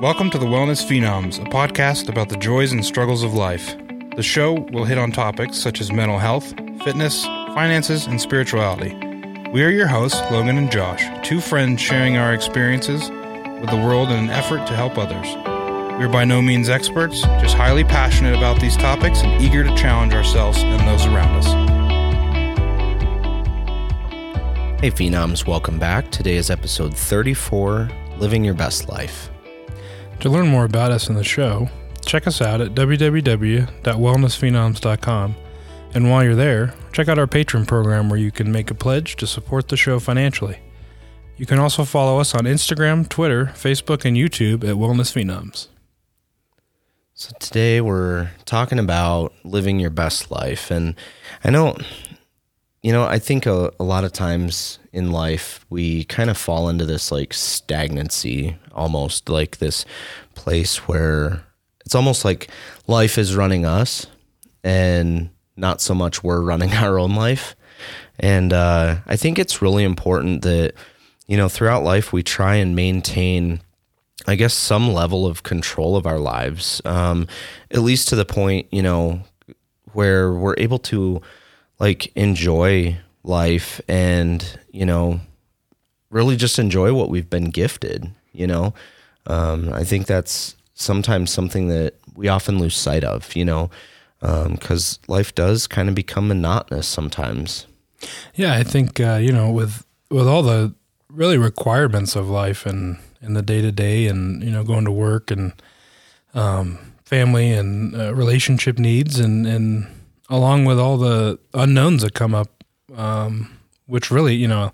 Welcome to the Wellness Phenoms, a podcast about the joys and struggles of life. The show will hit on topics such as mental health, fitness, finances, and spirituality. We are your hosts, Logan and Josh, two friends sharing our experiences with the world in an effort to help others. We are by no means experts, just highly passionate about these topics and eager to challenge ourselves and those around us. Hey, Phenoms, welcome back. Today is episode 34 Living Your Best Life. To learn more about us and the show, check us out at www.wellnessphenoms.com. And while you're there, check out our Patreon program where you can make a pledge to support the show financially. You can also follow us on Instagram, Twitter, Facebook, and YouTube at Wellness Phenoms. So today we're talking about living your best life. And I know, you know, I think a, a lot of times in life we kind of fall into this like stagnancy, almost like this place where it's almost like life is running us and not so much we're running our own life. And uh, I think it's really important that you know, throughout life, we try and maintain, I guess, some level of control of our lives, um, at least to the point, you know, where we're able to like enjoy life and, you know, really just enjoy what we've been gifted, you know. Um, I think that's sometimes something that we often lose sight of, you know, because um, life does kind of become monotonous sometimes. Yeah, I think uh, you know with with all the really requirements of life and in the day to day, and you know, going to work and um, family and uh, relationship needs, and and along with all the unknowns that come up, um, which really, you know,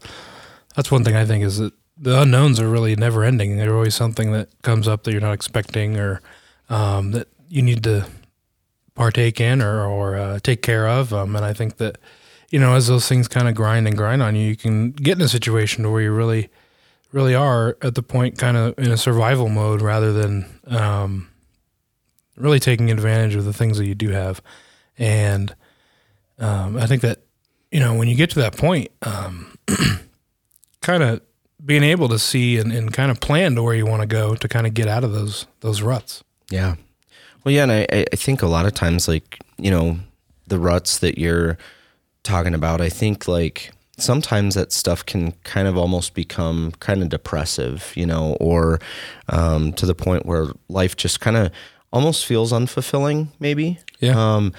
that's one thing I think is that the unknowns are really never ending. There's always something that comes up that you're not expecting, or um, that you need to partake in or or uh, take care of. Um, and I think that you know, as those things kind of grind and grind on you, you can get in a situation to where you really, really are at the point kind of in a survival mode rather than um, really taking advantage of the things that you do have. And um, I think that, you know, when you get to that point, um, kind of being able to see and, and kind of plan to where you want to go to kind of get out of those those ruts. Yeah. Well, yeah, and I, I think a lot of times, like you know, the ruts that you're talking about, I think like sometimes that stuff can kind of almost become kind of depressive, you know, or um, to the point where life just kind of almost feels unfulfilling, maybe. Yeah. Um,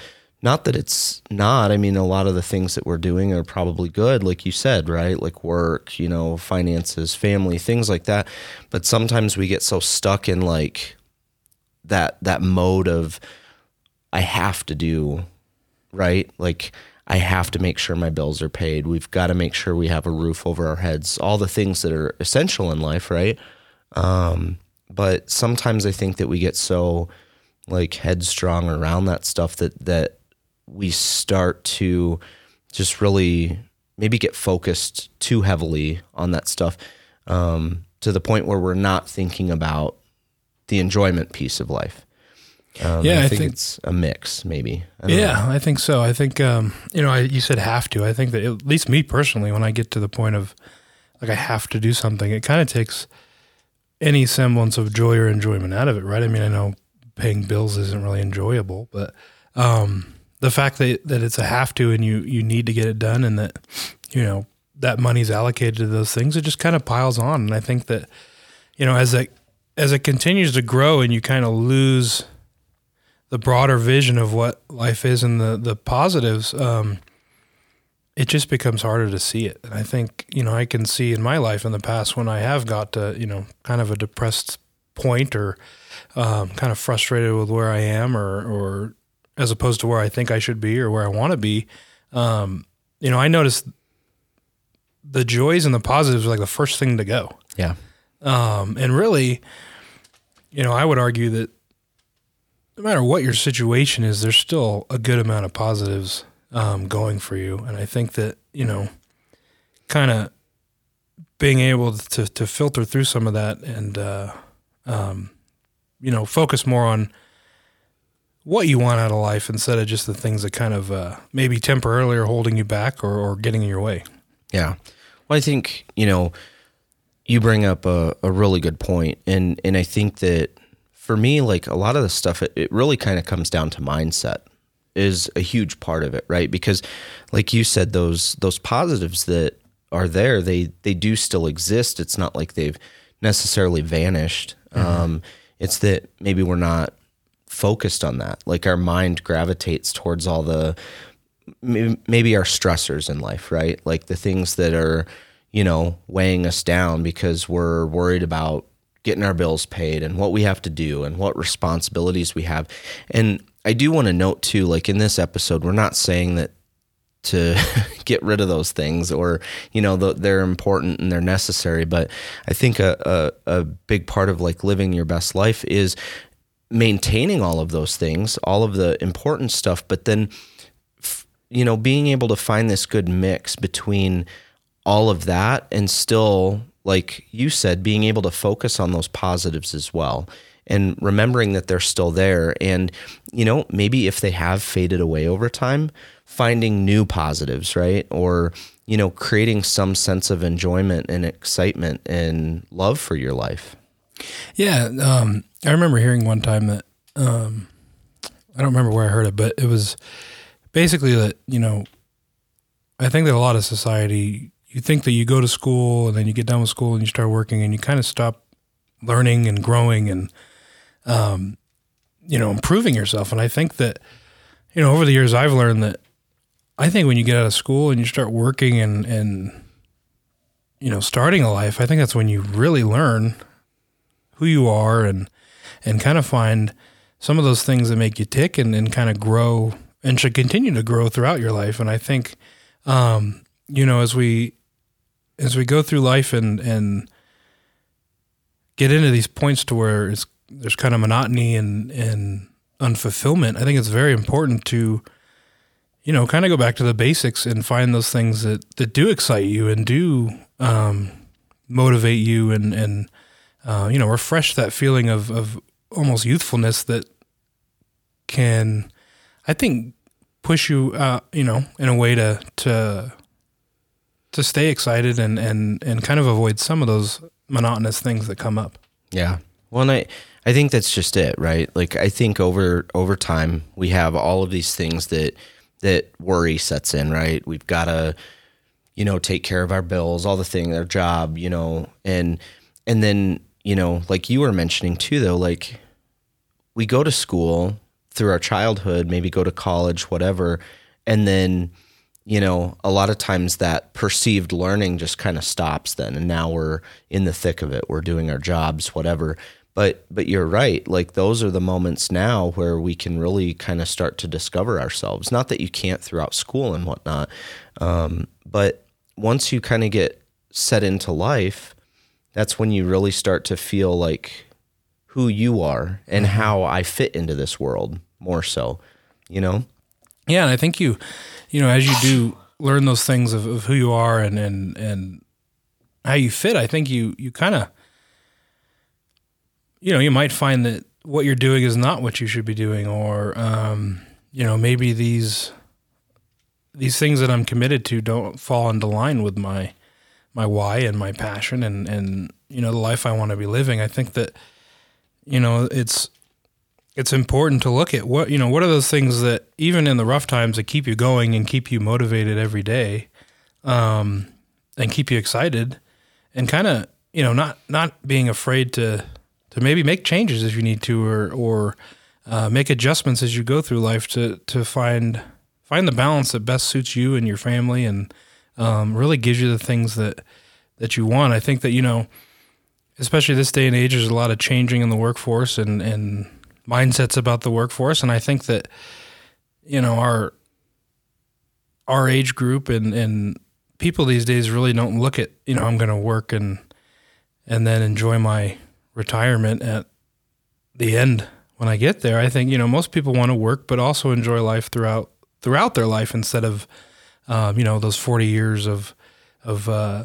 not that it's not. I mean, a lot of the things that we're doing are probably good, like you said, right? Like work, you know, finances, family, things like that. But sometimes we get so stuck in like that that mode of I have to do, right? Like I have to make sure my bills are paid. We've got to make sure we have a roof over our heads, all the things that are essential in life, right? Um, but sometimes I think that we get so like headstrong around that stuff that that we start to just really maybe get focused too heavily on that stuff um, to the point where we're not thinking about the enjoyment piece of life. Um, yeah, I, I think, think, it's a mix, maybe. I yeah, know. I think so. I think um, you know, I, you said have to. I think that at least me personally, when I get to the point of like I have to do something, it kind of takes any semblance of joy or enjoyment out of it, right? I mean, I know paying bills isn't really enjoyable, but um, the fact that that it's a have to and you you need to get it done, and that you know that money's allocated to those things, it just kind of piles on. And I think that you know as it as it continues to grow and you kind of lose the broader vision of what life is and the the positives, um, it just becomes harder to see it. And I think you know I can see in my life in the past when I have got to you know kind of a depressed point or um, kind of frustrated with where I am or or as opposed to where I think I should be or where I want to be. Um, you know, I notice the joys and the positives are like the first thing to go. Yeah. Um, and really, you know, I would argue that no matter what your situation is, there's still a good amount of positives um, going for you. And I think that, you know, kind of being able to, to filter through some of that and, uh, um, you know, focus more on what you want out of life instead of just the things that kind of uh, maybe temporarily are holding you back or, or getting in your way. Yeah. Well, I think, you know, you bring up a, a really good point, and and I think that for me, like a lot of the stuff, it, it really kind of comes down to mindset is a huge part of it, right? Because, like you said, those those positives that are there, they they do still exist. It's not like they've necessarily vanished. Mm-hmm. Um, it's that maybe we're not focused on that. Like our mind gravitates towards all the maybe our stressors in life, right? Like the things that are, you know, weighing us down because we're worried about getting our bills paid and what we have to do and what responsibilities we have. And I do want to note too, like in this episode, we're not saying that to get rid of those things or you know they're important and they're necessary but i think a, a, a, big part of like living your best life is maintaining all of those things all of the important stuff but then you know being able to find this good mix between all of that and still like you said being able to focus on those positives as well and remembering that they're still there and you know maybe if they have faded away over time finding new positives, right? Or, you know, creating some sense of enjoyment and excitement and love for your life. Yeah. Um, I remember hearing one time that, um, I don't remember where I heard it, but it was basically that, you know, I think that a lot of society, you think that you go to school and then you get done with school and you start working and you kind of stop learning and growing and, um, you know, improving yourself. And I think that, you know, over the years, I've learned that I think when you get out of school and you start working and and you know starting a life, I think that's when you really learn who you are and and kind of find some of those things that make you tick and, and kind of grow and should continue to grow throughout your life. And I think, um, you know, as we as we go through life and and get into these points to where it's there's kind of monotony and and unfulfillment, I think it's very important to you know, kind of go back to the basics and find those things that, that do excite you and do um, motivate you and, and uh, you know, refresh that feeling of, of almost youthfulness that can, I think, push you, uh, you know, in a way to, to, to stay excited and, and, and kind of avoid some of those monotonous things that come up. Yeah. Well, and I, I think that's just it, right? Like, I think over, over time we have all of these things that, that worry sets in, right? We've got to, you know, take care of our bills, all the thing, our job, you know, and and then, you know, like you were mentioning too though, like we go to school through our childhood, maybe go to college, whatever, and then you know, a lot of times that perceived learning just kind of stops then. And now we're in the thick of it. We're doing our jobs, whatever. But but you're right. Like those are the moments now where we can really kind of start to discover ourselves. Not that you can't throughout school and whatnot, um, but once you kind of get set into life, that's when you really start to feel like who you are and mm-hmm. how I fit into this world more so, you know? Yeah, and I think you, you know, as you do learn those things of, of who you are and and and how you fit, I think you you kind of you know, you might find that what you're doing is not what you should be doing, or um, you know, maybe these these things that I'm committed to don't fall into line with my my why and my passion and and you know the life I want to be living. I think that you know it's it's important to look at what you know what are those things that even in the rough times that keep you going and keep you motivated every day um, and keep you excited and kind of you know not not being afraid to to maybe make changes if you need to, or or uh, make adjustments as you go through life to to find find the balance that best suits you and your family, and um, really gives you the things that that you want. I think that you know, especially this day and age, there's a lot of changing in the workforce and and mindsets about the workforce, and I think that you know our our age group and and people these days really don't look at you know I'm going to work and and then enjoy my retirement at the end when I get there. I think you know most people want to work, but also enjoy life throughout throughout their life instead of um, you know those forty years of of uh,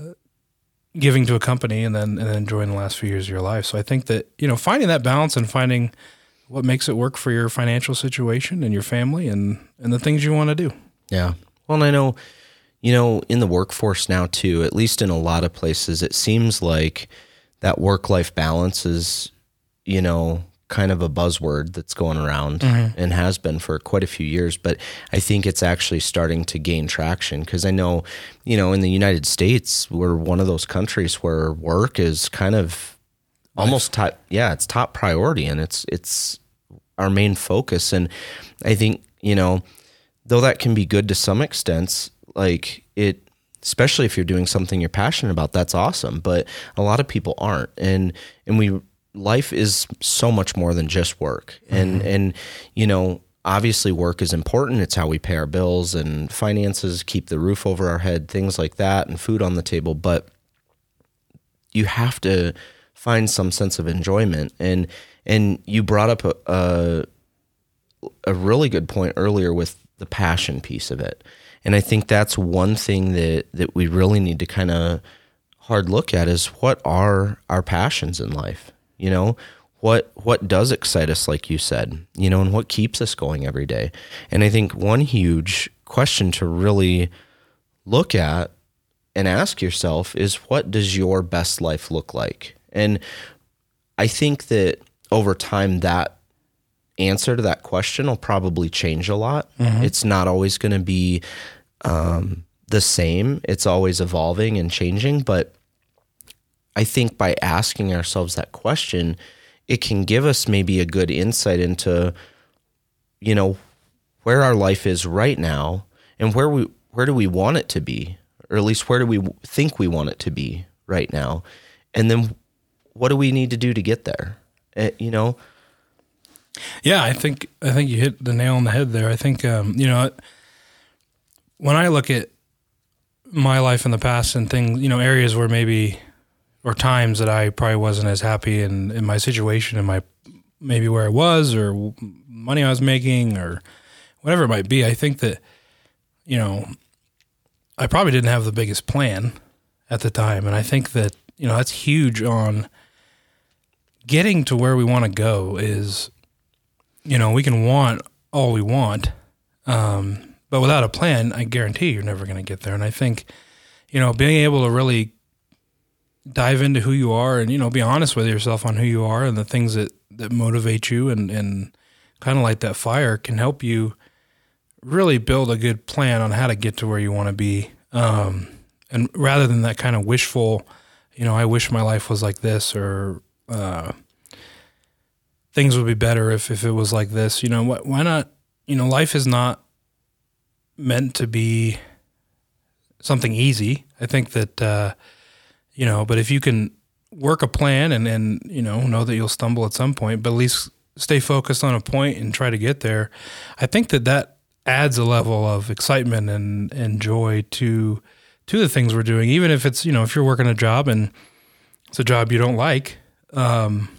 giving to a company and then and then enjoying the last few years of your life. So I think that you know finding that balance and finding what makes it work for your financial situation and your family and and the things you want to do. Yeah. Well, and I know you know, in the workforce now too, at least in a lot of places, it seems like that work life balance is, you know, kind of a buzzword that's going around mm-hmm. and has been for quite a few years. But I think it's actually starting to gain traction because I know, you know, in the United States, we're one of those countries where work is kind of life. almost top, yeah, it's top priority and it's, it's our main focus. And I think, you know, though that can be good to some extent, like it, especially if you're doing something you're passionate about, that's awesome. But a lot of people aren't. And, and we, life is so much more than just work. And, mm-hmm. and, you know, obviously work is important. It's how we pay our bills and finances, keep the roof over our head, things like that, and food on the table. But you have to find some sense of enjoyment. And, and you brought up a, a, a really good point earlier with the passion piece of it. And I think that's one thing that that we really need to kind of hard look at is what are our passions in life? You know, what what does excite us like you said, you know, and what keeps us going every day. And I think one huge question to really look at and ask yourself is what does your best life look like? And I think that over time that answer to that question will probably change a lot. Mm-hmm. It's not always going to be um, the same. It's always evolving and changing. But I think by asking ourselves that question, it can give us maybe a good insight into, you know, where our life is right now and where we where do we want it to be, or at least where do we think we want it to be right now, and then what do we need to do to get there? Uh, you know, yeah, I think I think you hit the nail on the head there. I think um, you know when I look at my life in the past and things, you know, areas where maybe or times that I probably wasn't as happy in in my situation in my maybe where I was or money I was making or whatever it might be. I think that you know I probably didn't have the biggest plan at the time, and I think that you know that's huge on getting to where we want to go is you know, we can want all we want, um, but without a plan, I guarantee you're never going to get there. And I think, you know, being able to really dive into who you are and you know be honest with yourself on who you are and the things that that motivate you and and kind of light that fire can help you really build a good plan on how to get to where you want to be um, and rather than that kind of wishful you know i wish my life was like this or uh, things would be better if, if it was like this. You know, why, why not? You know, life is not meant to be something easy. I think that, uh, you know, but if you can work a plan and, and, you know, know that you'll stumble at some point, but at least stay focused on a point and try to get there, I think that that adds a level of excitement and, and joy to, to the things we're doing. Even if it's, you know, if you're working a job and it's a job you don't like, um,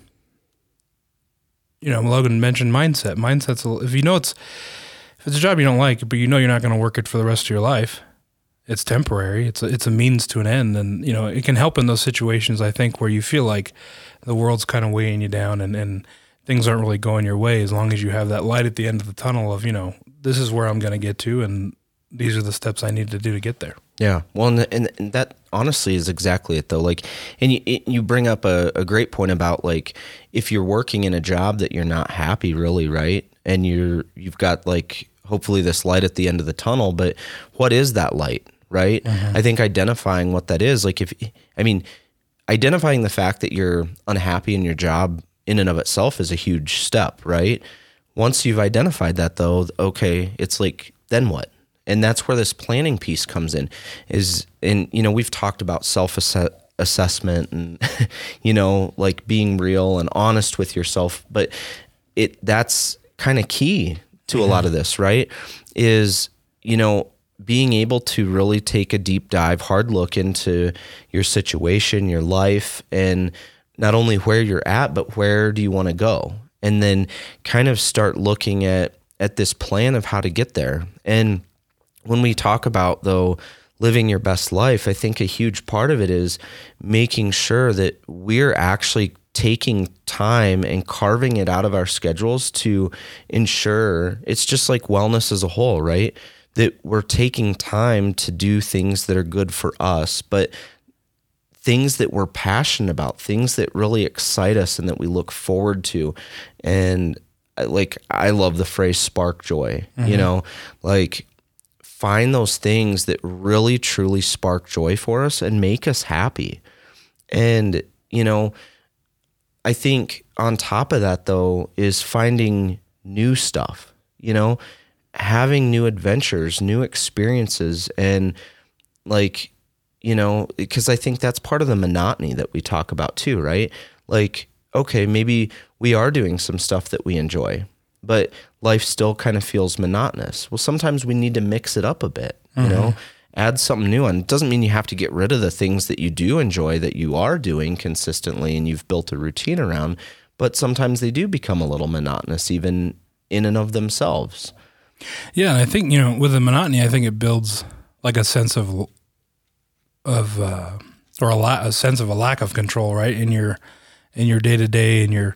you know, Logan mentioned mindset. Mindset's a, if you know it's if it's a job you don't like, but you know you're not going to work it for the rest of your life. It's temporary. It's a, it's a means to an end, and you know it can help in those situations. I think where you feel like the world's kind of weighing you down, and and things aren't really going your way. As long as you have that light at the end of the tunnel of you know this is where I'm going to get to, and these are the steps I need to do to get there. Yeah. Well, and, and, and that honestly is exactly it though. Like, and you, you bring up a, a great point about like, if you're working in a job that you're not happy really, right. And you're, you've got like, hopefully this light at the end of the tunnel, but what is that light? Right. Mm-hmm. I think identifying what that is, like if, I mean, identifying the fact that you're unhappy in your job in and of itself is a huge step, right? Once you've identified that though, okay, it's like, then what? and that's where this planning piece comes in is and you know we've talked about self assessment and you know like being real and honest with yourself but it that's kind of key to a lot of this right is you know being able to really take a deep dive hard look into your situation your life and not only where you're at but where do you want to go and then kind of start looking at at this plan of how to get there and when we talk about though living your best life, I think a huge part of it is making sure that we're actually taking time and carving it out of our schedules to ensure it's just like wellness as a whole, right? That we're taking time to do things that are good for us, but things that we're passionate about, things that really excite us and that we look forward to. And like, I love the phrase spark joy, mm-hmm. you know, like find those things that really truly spark joy for us and make us happy. And, you know, I think on top of that, though, is finding new stuff, you know, having new adventures, new experiences, and like, you know, because I think that's part of the monotony that we talk about too, right? Like, okay, maybe we are doing some stuff that we enjoy, but life still kind of feels monotonous. Well, sometimes we need to mix it up a bit, you mm-hmm. know, add something new. And it doesn't mean you have to get rid of the things that you do enjoy that you are doing consistently and you've built a routine around, but sometimes they do become a little monotonous, even in and of themselves. Yeah, I think you know with the monotony, I think it builds like a sense of of uh, or a, la- a sense of a lack of control, right in your in your day to day and your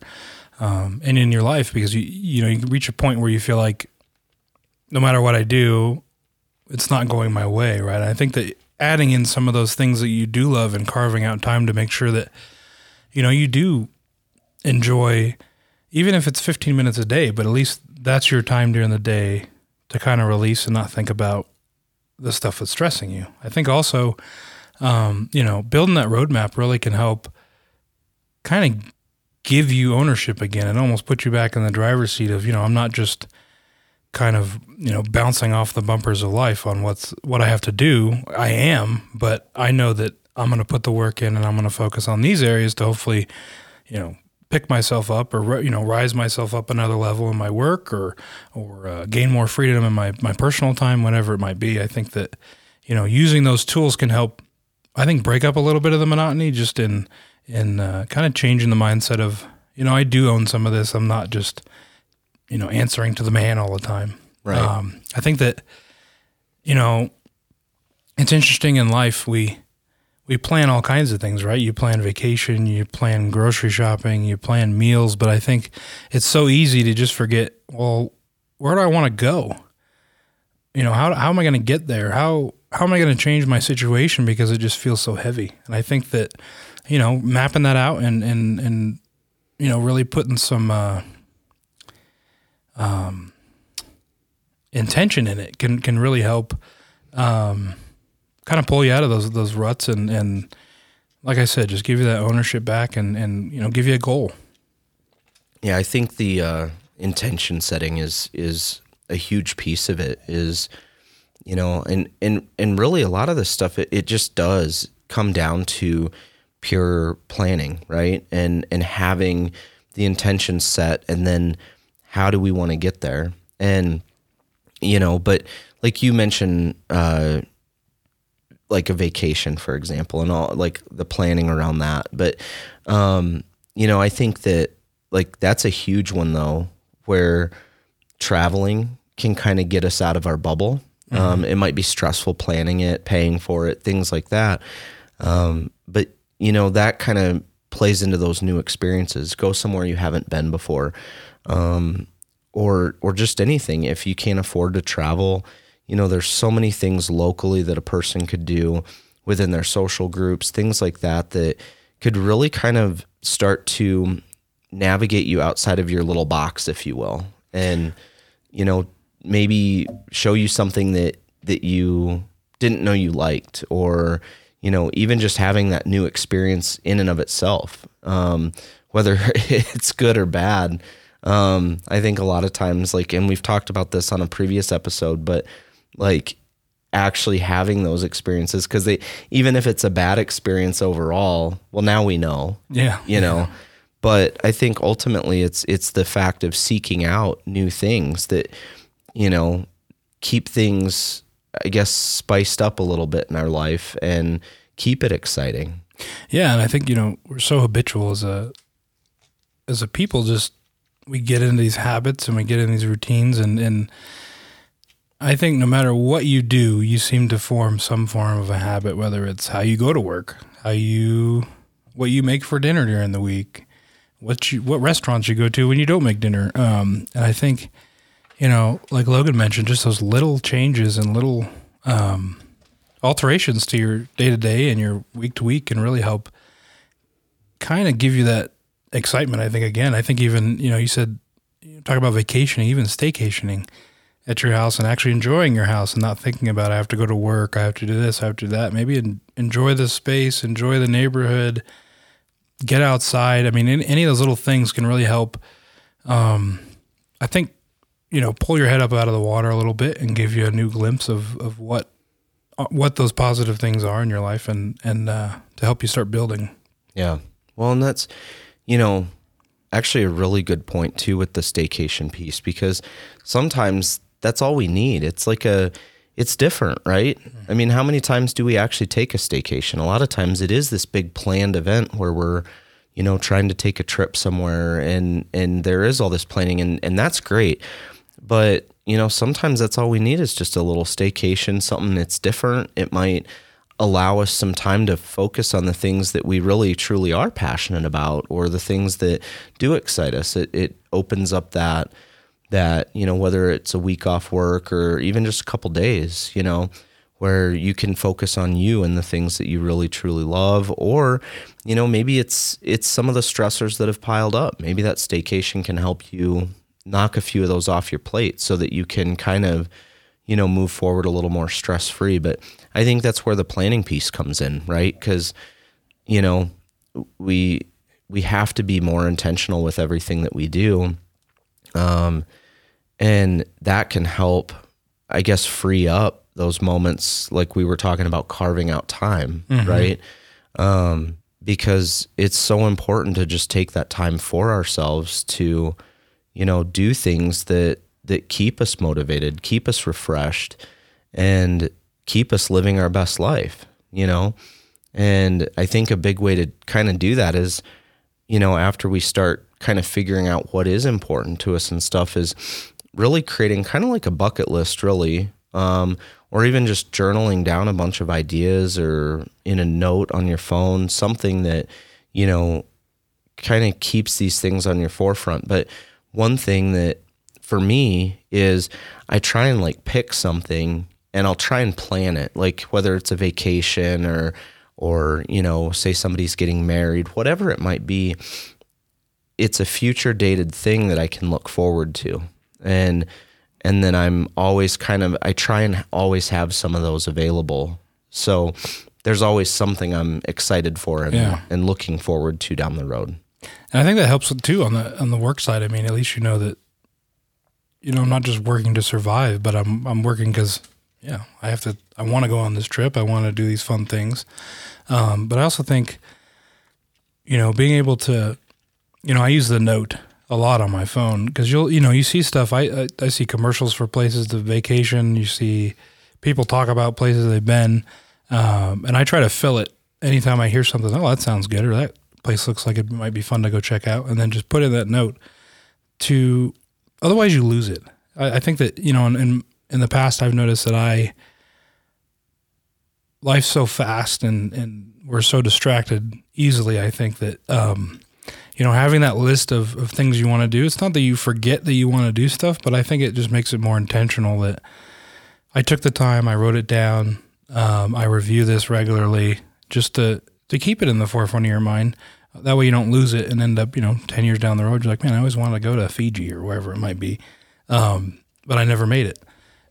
um, and in your life because you you know you reach a point where you feel like no matter what I do, it's not going my way, right? I think that adding in some of those things that you do love and carving out time to make sure that you know you do enjoy even if it's 15 minutes a day, but at least that's your time during the day to kind of release and not think about the stuff that's stressing you. I think also, um, you know, building that roadmap really can help kind of give you ownership again and almost put you back in the driver's seat of, you know, I'm not just kind of, you know, bouncing off the bumpers of life on what's what I have to do. I am, but I know that I'm going to put the work in and I'm going to focus on these areas to hopefully, you know, pick myself up or you know rise myself up another level in my work or or uh, gain more freedom in my my personal time whatever it might be. I think that you know using those tools can help i think break up a little bit of the monotony just in in uh, kind of changing the mindset of you know i do own some of this. I'm not just you know answering to the man all the time. Right. Um, i think that you know it's interesting in life we we plan all kinds of things, right? You plan vacation, you plan grocery shopping, you plan meals, but I think it's so easy to just forget, well, where do I want to go? You know, how, how am I going to get there? How, how am I going to change my situation because it just feels so heavy? And I think that, you know, mapping that out and, and, and, you know, really putting some, uh, um, intention in it can, can really help, um, kind of pull you out of those those ruts and and like I said, just give you that ownership back and and you know give you a goal. Yeah, I think the uh, intention setting is is a huge piece of it. Is you know, and and and really a lot of this stuff it, it just does come down to pure planning, right? And and having the intention set, and then how do we want to get there? And you know, but like you mentioned. Uh, like a vacation, for example, and all like the planning around that. But, um, you know, I think that like that's a huge one though, where traveling can kind of get us out of our bubble. Mm-hmm. Um, it might be stressful planning it, paying for it, things like that. Um, but you know, that kind of plays into those new experiences. Go somewhere you haven't been before. Um, or, or just anything. If you can't afford to travel, you know, there's so many things locally that a person could do within their social groups, things like that, that could really kind of start to navigate you outside of your little box, if you will. And, you know, maybe show you something that, that you didn't know you liked or, you know, even just having that new experience in and of itself, um, whether it's good or bad. Um, I think a lot of times, like, and we've talked about this on a previous episode, but like actually having those experiences because they even if it's a bad experience overall well now we know. Yeah. You know? Yeah. but i think ultimately it's it's the fact of seeking out new things that you know keep things i guess spiced up a little bit in our life and keep it exciting. Yeah and i think you know we're so habitual as a as a people just we get into these habits and we get in these routines and and I think no matter what you do, you seem to form some form of a habit, whether it's how you go to work, how you, what you make for dinner during the week, what you, what restaurants you go to when you don't make dinner. Um, and I think, you know, like Logan mentioned, just those little changes and little um, alterations to your day to day and your week to week can really help kind of give you that excitement. I think again, I think even you know, you said talk about vacationing, even staycationing at your house and actually enjoying your house and not thinking about I have to go to work, I have to do this, I have to do that. Maybe enjoy the space, enjoy the neighborhood, get outside. I mean, any, of those little things can really help. Um, I think you know, pull your head up out of the water a little bit and give you a new glimpse of of what uh, what those positive things are in your life and and uh, to help you start building. Yeah. Well, and that's you know actually a really good point too with the staycation piece because sometimes that's all we need. It's like a it's different, right? I mean, how many times do we actually take a staycation? A lot of times it is this big planned event where we're, you know, trying to take a trip somewhere and and there is all this planning and and that's great. But, you know, sometimes that's all we need is just a little staycation, something that's different. It might allow us some time to focus on the things that we really truly are passionate about or the things that do excite us. It it opens up that that you know whether it's a week off work or even just a couple days you know where you can focus on you and the things that you really truly love. Or you know maybe it's it's some of the stressors that have piled up. Maybe that staycation can help you knock a few of those off your plate so that you can kind of you know move forward a little more stress free but i think that's where the planning piece comes in right? Cuz you know we we have to be more intentional with everything that we do um, and that can help, I guess, free up those moments like we were talking about carving out time, mm-hmm. right? Um, because it's so important to just take that time for ourselves to, you know, do things that that keep us motivated, keep us refreshed, and keep us living our best life, you know? And I think a big way to kind of do that is, you know, after we start kind of figuring out what is important to us and stuff is really creating kind of like a bucket list, really, um, or even just journaling down a bunch of ideas or in a note on your phone, something that, you know, kind of keeps these things on your forefront. But one thing that for me is I try and like pick something and I'll try and plan it, like whether it's a vacation or, or, you know, say somebody's getting married, whatever it might be it's a future dated thing that I can look forward to. And and then I'm always kind of I try and always have some of those available. So there's always something I'm excited for and, yeah. and looking forward to down the road. And I think that helps too on the on the work side. I mean, at least you know that you know I'm not just working to survive, but I'm I'm working because yeah, I have to. I want to go on this trip. I want to do these fun things. Um, but I also think you know being able to you know, I use the note a lot on my phone because you'll, you know, you see stuff. I, I, I see commercials for places to vacation. You see people talk about places they've been, um, and I try to fill it anytime I hear something. Oh, that sounds good, or that place looks like it might be fun to go check out, and then just put in that note. To otherwise, you lose it. I, I think that you know, in, in in the past, I've noticed that I life's so fast and and we're so distracted easily. I think that um, you know, having that list of, of things you want to do, it's not that you forget that you want to do stuff, but I think it just makes it more intentional that I took the time, I wrote it down, um, I review this regularly just to, to keep it in the forefront of your mind. That way you don't lose it and end up, you know, 10 years down the road, you're like, man, I always wanted to go to Fiji or wherever it might be. Um, but I never made it.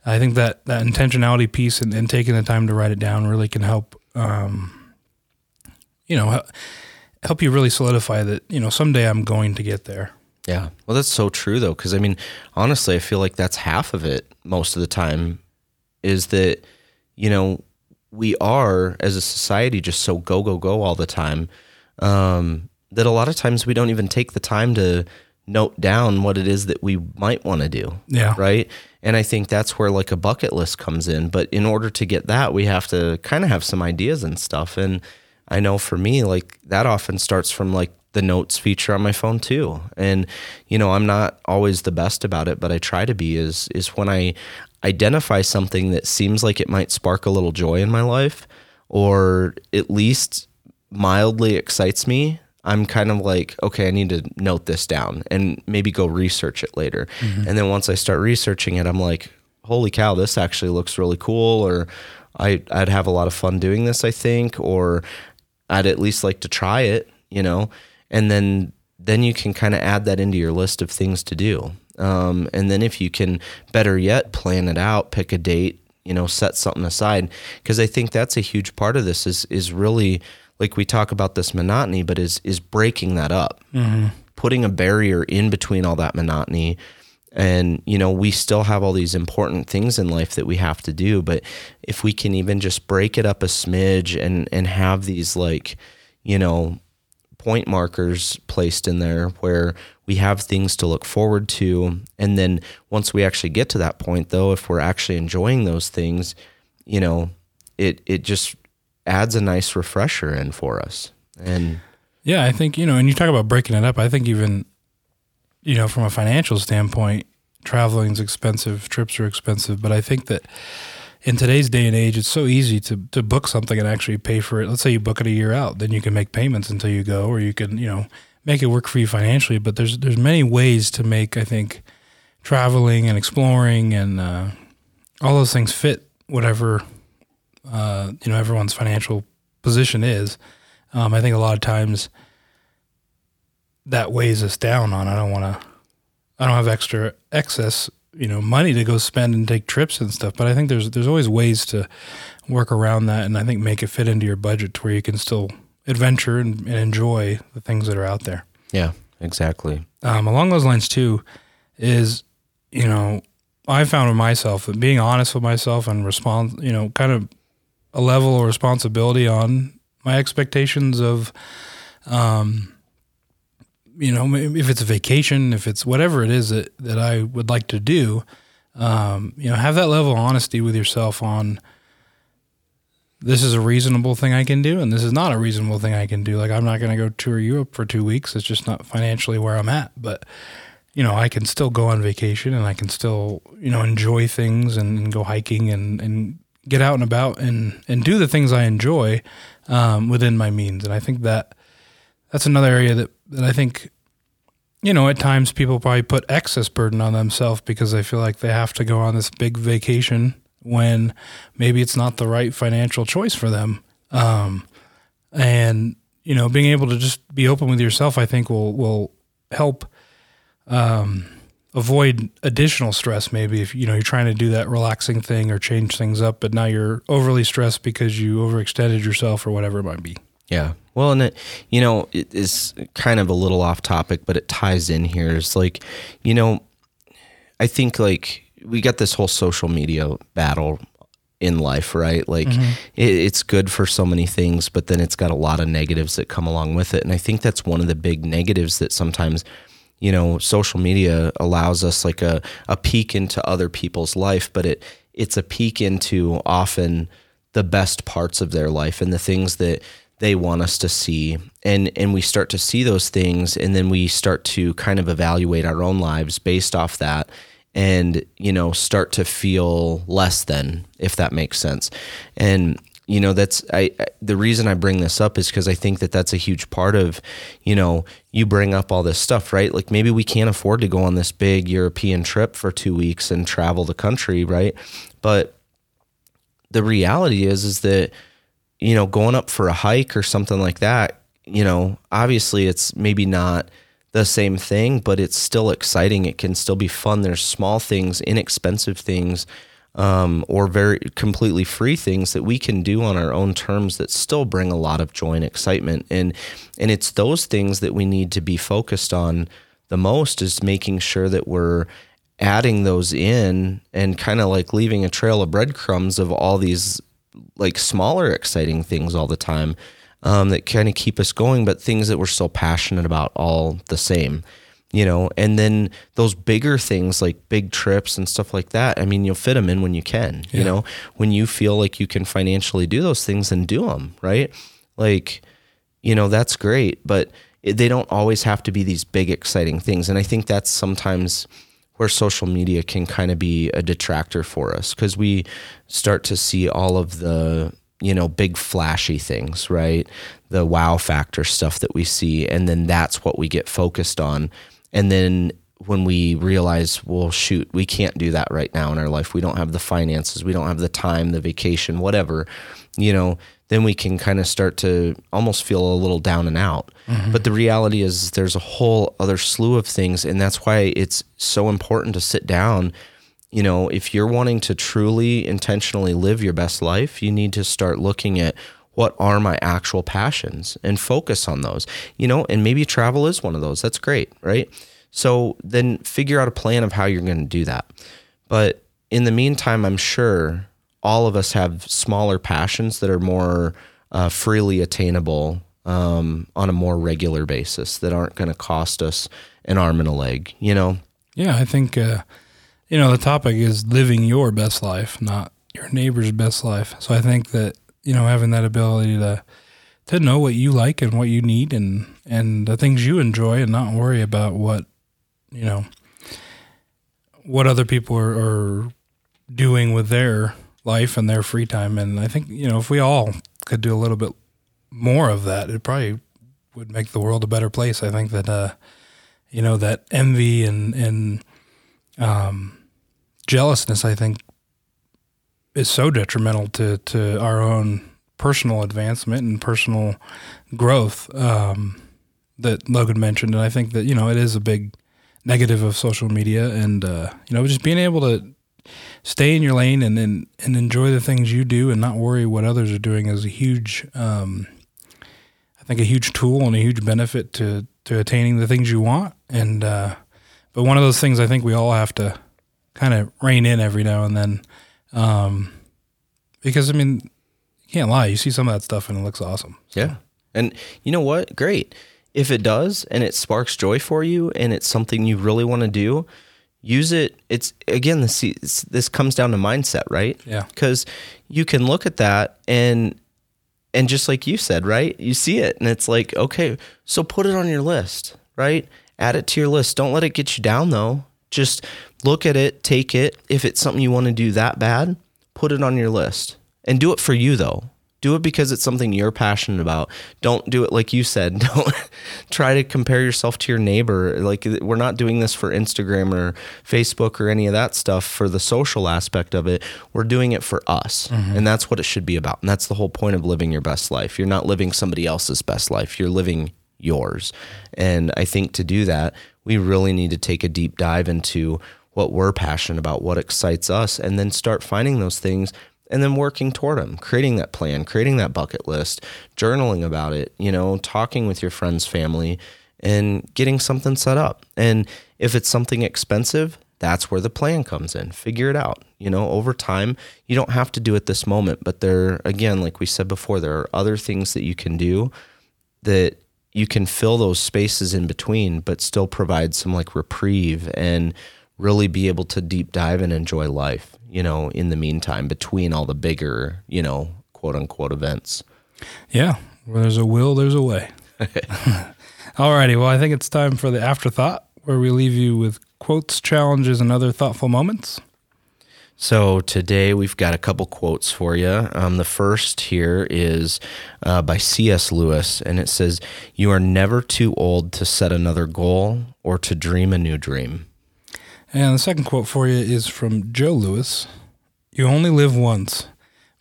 I think that, that intentionality piece and, and, taking the time to write it down really can help, um, you know, help you really solidify that you know someday I'm going to get there. Yeah, well, that's so true though, because I mean, honestly, I feel like that's half of it most of the time. Is that you know we are as a society just so go go go all the time um, that a lot of times we don't even take the time to note down what it is that we might want to do. Yeah. Right. And I think that's where like a bucket list comes in. But in order to get that, we have to kind of have some ideas and stuff. And I know for me, like that often starts from like the notes feature on my phone too. And, you know, I'm not always the best about it, but I try to be is, is when I identify something that seems like it might spark a little joy in my life or at least mildly excites me. I'm kind of like, okay, I need to note this down and maybe go research it later. Mm-hmm. And then once I start researching it, I'm like, holy cow, this actually looks really cool. Or I, I'd have a lot of fun doing this, I think, or I'd at least like to try it, you know? And then, then you can kind of add that into your list of things to do. Um, and then if you can better yet plan it out, pick a date, you know, set something aside. Cause I think that's a huge part of this is, is really, like we talk about this monotony, but is is breaking that up, mm-hmm. putting a barrier in between all that monotony. And you know, we still have all these important things in life that we have to do, but if we can even just break it up a smidge and and have these like, you know, point markers placed in there where we have things to look forward to, and then once we actually get to that point, though, if we're actually enjoying those things, you know, it it just adds a nice refresher in for us. And yeah, I think, you know, and you talk about breaking it up, I think even, you know, from a financial standpoint, traveling is expensive, trips are expensive, but I think that in today's day and age, it's so easy to, to book something and actually pay for it. Let's say you book it a year out, then you can make payments until you go, or you can, you know, make it work for you financially. But there's there's many ways to make, I think, traveling and exploring and uh, all those things fit whatever uh, you know everyone's financial position is. Um, I think a lot of times that weighs us down on. I don't want to. I don't have extra excess, you know, money to go spend and take trips and stuff. But I think there's there's always ways to work around that, and I think make it fit into your budget to where you can still adventure and, and enjoy the things that are out there. Yeah, exactly. Um, along those lines too, is you know I found with myself that being honest with myself and respond, you know, kind of a level of responsibility on my expectations of, um, you know, if it's a vacation, if it's whatever it is that, that I would like to do, um, you know, have that level of honesty with yourself on this is a reasonable thing I can do and this is not a reasonable thing I can do. Like I'm not going to go tour Europe for two weeks. It's just not financially where I'm at, but you know, I can still go on vacation and I can still, you know, enjoy things and, and go hiking and, and get out and about and and do the things I enjoy um, within my means. And I think that that's another area that that I think you know at times people probably put excess burden on themselves because they feel like they have to go on this big vacation when maybe it's not the right financial choice for them. Um, and you know, being able to just be open with yourself, I think will will help. Um, avoid additional stress maybe if you know you're trying to do that relaxing thing or change things up but now you're overly stressed because you overextended yourself or whatever it might be yeah well and it you know it is kind of a little off topic but it ties in here it's like you know i think like we got this whole social media battle in life, right? Like mm-hmm. it, it's good for so many things, but then it's got a lot of negatives that come along with it. And I think that's one of the big negatives that sometimes you know, social media allows us like a, a peek into other people's life, but it it's a peek into often the best parts of their life and the things that they want us to see. And and we start to see those things and then we start to kind of evaluate our own lives based off that and you know start to feel less than if that makes sense. And you know that's I, I the reason I bring this up is because I think that that's a huge part of you know you bring up all this stuff right like maybe we can't afford to go on this big European trip for two weeks and travel the country right but the reality is is that you know going up for a hike or something like that you know obviously it's maybe not the same thing but it's still exciting it can still be fun there's small things inexpensive things um, or very completely free things that we can do on our own terms that still bring a lot of joy and excitement. And and it's those things that we need to be focused on the most is making sure that we're adding those in and kind of like leaving a trail of breadcrumbs of all these like smaller exciting things all the time um, that kind of keep us going, but things that we're still passionate about all the same you know? And then those bigger things like big trips and stuff like that i mean you'll fit them in when you can yeah. you know? When you feel like you can financially do those things and do them right? Like you know that's great but they don't always have to be these big exciting things and i think that's sometimes where social media can kind of be a detractor for us because we start to see all of the you know, big flashy things, right? The wow factor stuff that we see. And then that's what we get focused on. And then when we realize, well, shoot, we can't do that right now in our life. We don't have the finances, we don't have the time, the vacation, whatever, you know, then we can kind of start to almost feel a little down and out. Mm-hmm. But the reality is, there's a whole other slew of things. And that's why it's so important to sit down. You know, if you're wanting to truly intentionally live your best life, you need to start looking at what are my actual passions and focus on those, you know, and maybe travel is one of those. That's great, right? So then figure out a plan of how you're going to do that. But in the meantime, I'm sure all of us have smaller passions that are more uh, freely attainable um, on a more regular basis that aren't going to cost us an arm and a leg, you know? Yeah, I think, uh, you know, the topic is living your best life, not your neighbor's best life. So I think that, you know, having that ability to, to know what you like and what you need and, and the things you enjoy and not worry about what you know what other people are, are doing with their life and their free time. And I think you know if we all could do a little bit more of that, it probably would make the world a better place. I think that uh, you know that envy and and um, jealousness, I think, is so detrimental to to our own personal advancement and personal growth um, that Logan mentioned. And I think that you know it is a big negative of social media and uh, you know just being able to stay in your lane and, and and enjoy the things you do and not worry what others are doing is a huge um, I think a huge tool and a huge benefit to to attaining the things you want. And uh, but one of those things I think we all have to kind of rein in every now and then um, because I mean you can't lie. You see some of that stuff and it looks awesome. So. yeah. And you know what? Great. If it does and it sparks joy for you and it's something you really want to do, use it. It's again, this this comes down to mindset, right? Yeah. Because you can look at that and and just like you said, right? You see it and it's like, okay, so put it on your list, right? Add it to your list. Don't let it get you down though. Just look at it, take it. If it's something you want to do that bad, put it on your list and do it for you though. Do it because it's something you're passionate about. Don't do it like you said. Don't try to compare yourself to your neighbor. Like we're not doing this for Instagram or Facebook or any of that stuff for the social aspect of it. We're doing it for us. Mm-hmm. And that's what it should be about. And that's the whole point of living your best life. You're not living somebody else's best life. You're living yours. And I think to do that, we really need to take a deep dive into what we're passionate about, what excites us, and then start finding those things and then working toward them, creating that plan, creating that bucket list, journaling about it, you know, talking with your friends, family, and getting something set up. And if it's something expensive, that's where the plan comes in. Figure it out. You know, over time, you don't have to do it this moment, but there, again, like we said before, there are other things that you can do that you can fill those spaces in between, but still provide some like reprieve and really be able to deep dive and enjoy life, you know, in the meantime, between all the bigger, you know, quote unquote events. Yeah. Where there's a will, there's a way. Alrighty. Well, I think it's time for the afterthought where we leave you with quotes, challenges, and other thoughtful moments. So today we've got a couple quotes for you. Um, the first here is uh, by C.S. Lewis, and it says, You are never too old to set another goal or to dream a new dream. And the second quote for you is from Joe Louis You only live once,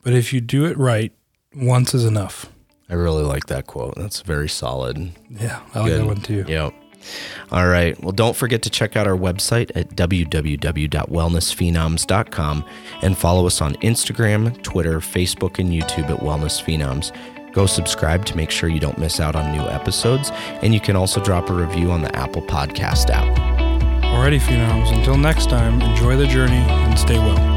but if you do it right, once is enough. I really like that quote. That's very solid. Yeah, I like Good. that one too. Yep. All right. Well, don't forget to check out our website at www.wellnessphenoms.com and follow us on Instagram, Twitter, Facebook, and YouTube at Wellness Phenoms. Go subscribe to make sure you don't miss out on new episodes, and you can also drop a review on the Apple Podcast app. Alrighty, phenoms. Until next time, enjoy the journey and stay well.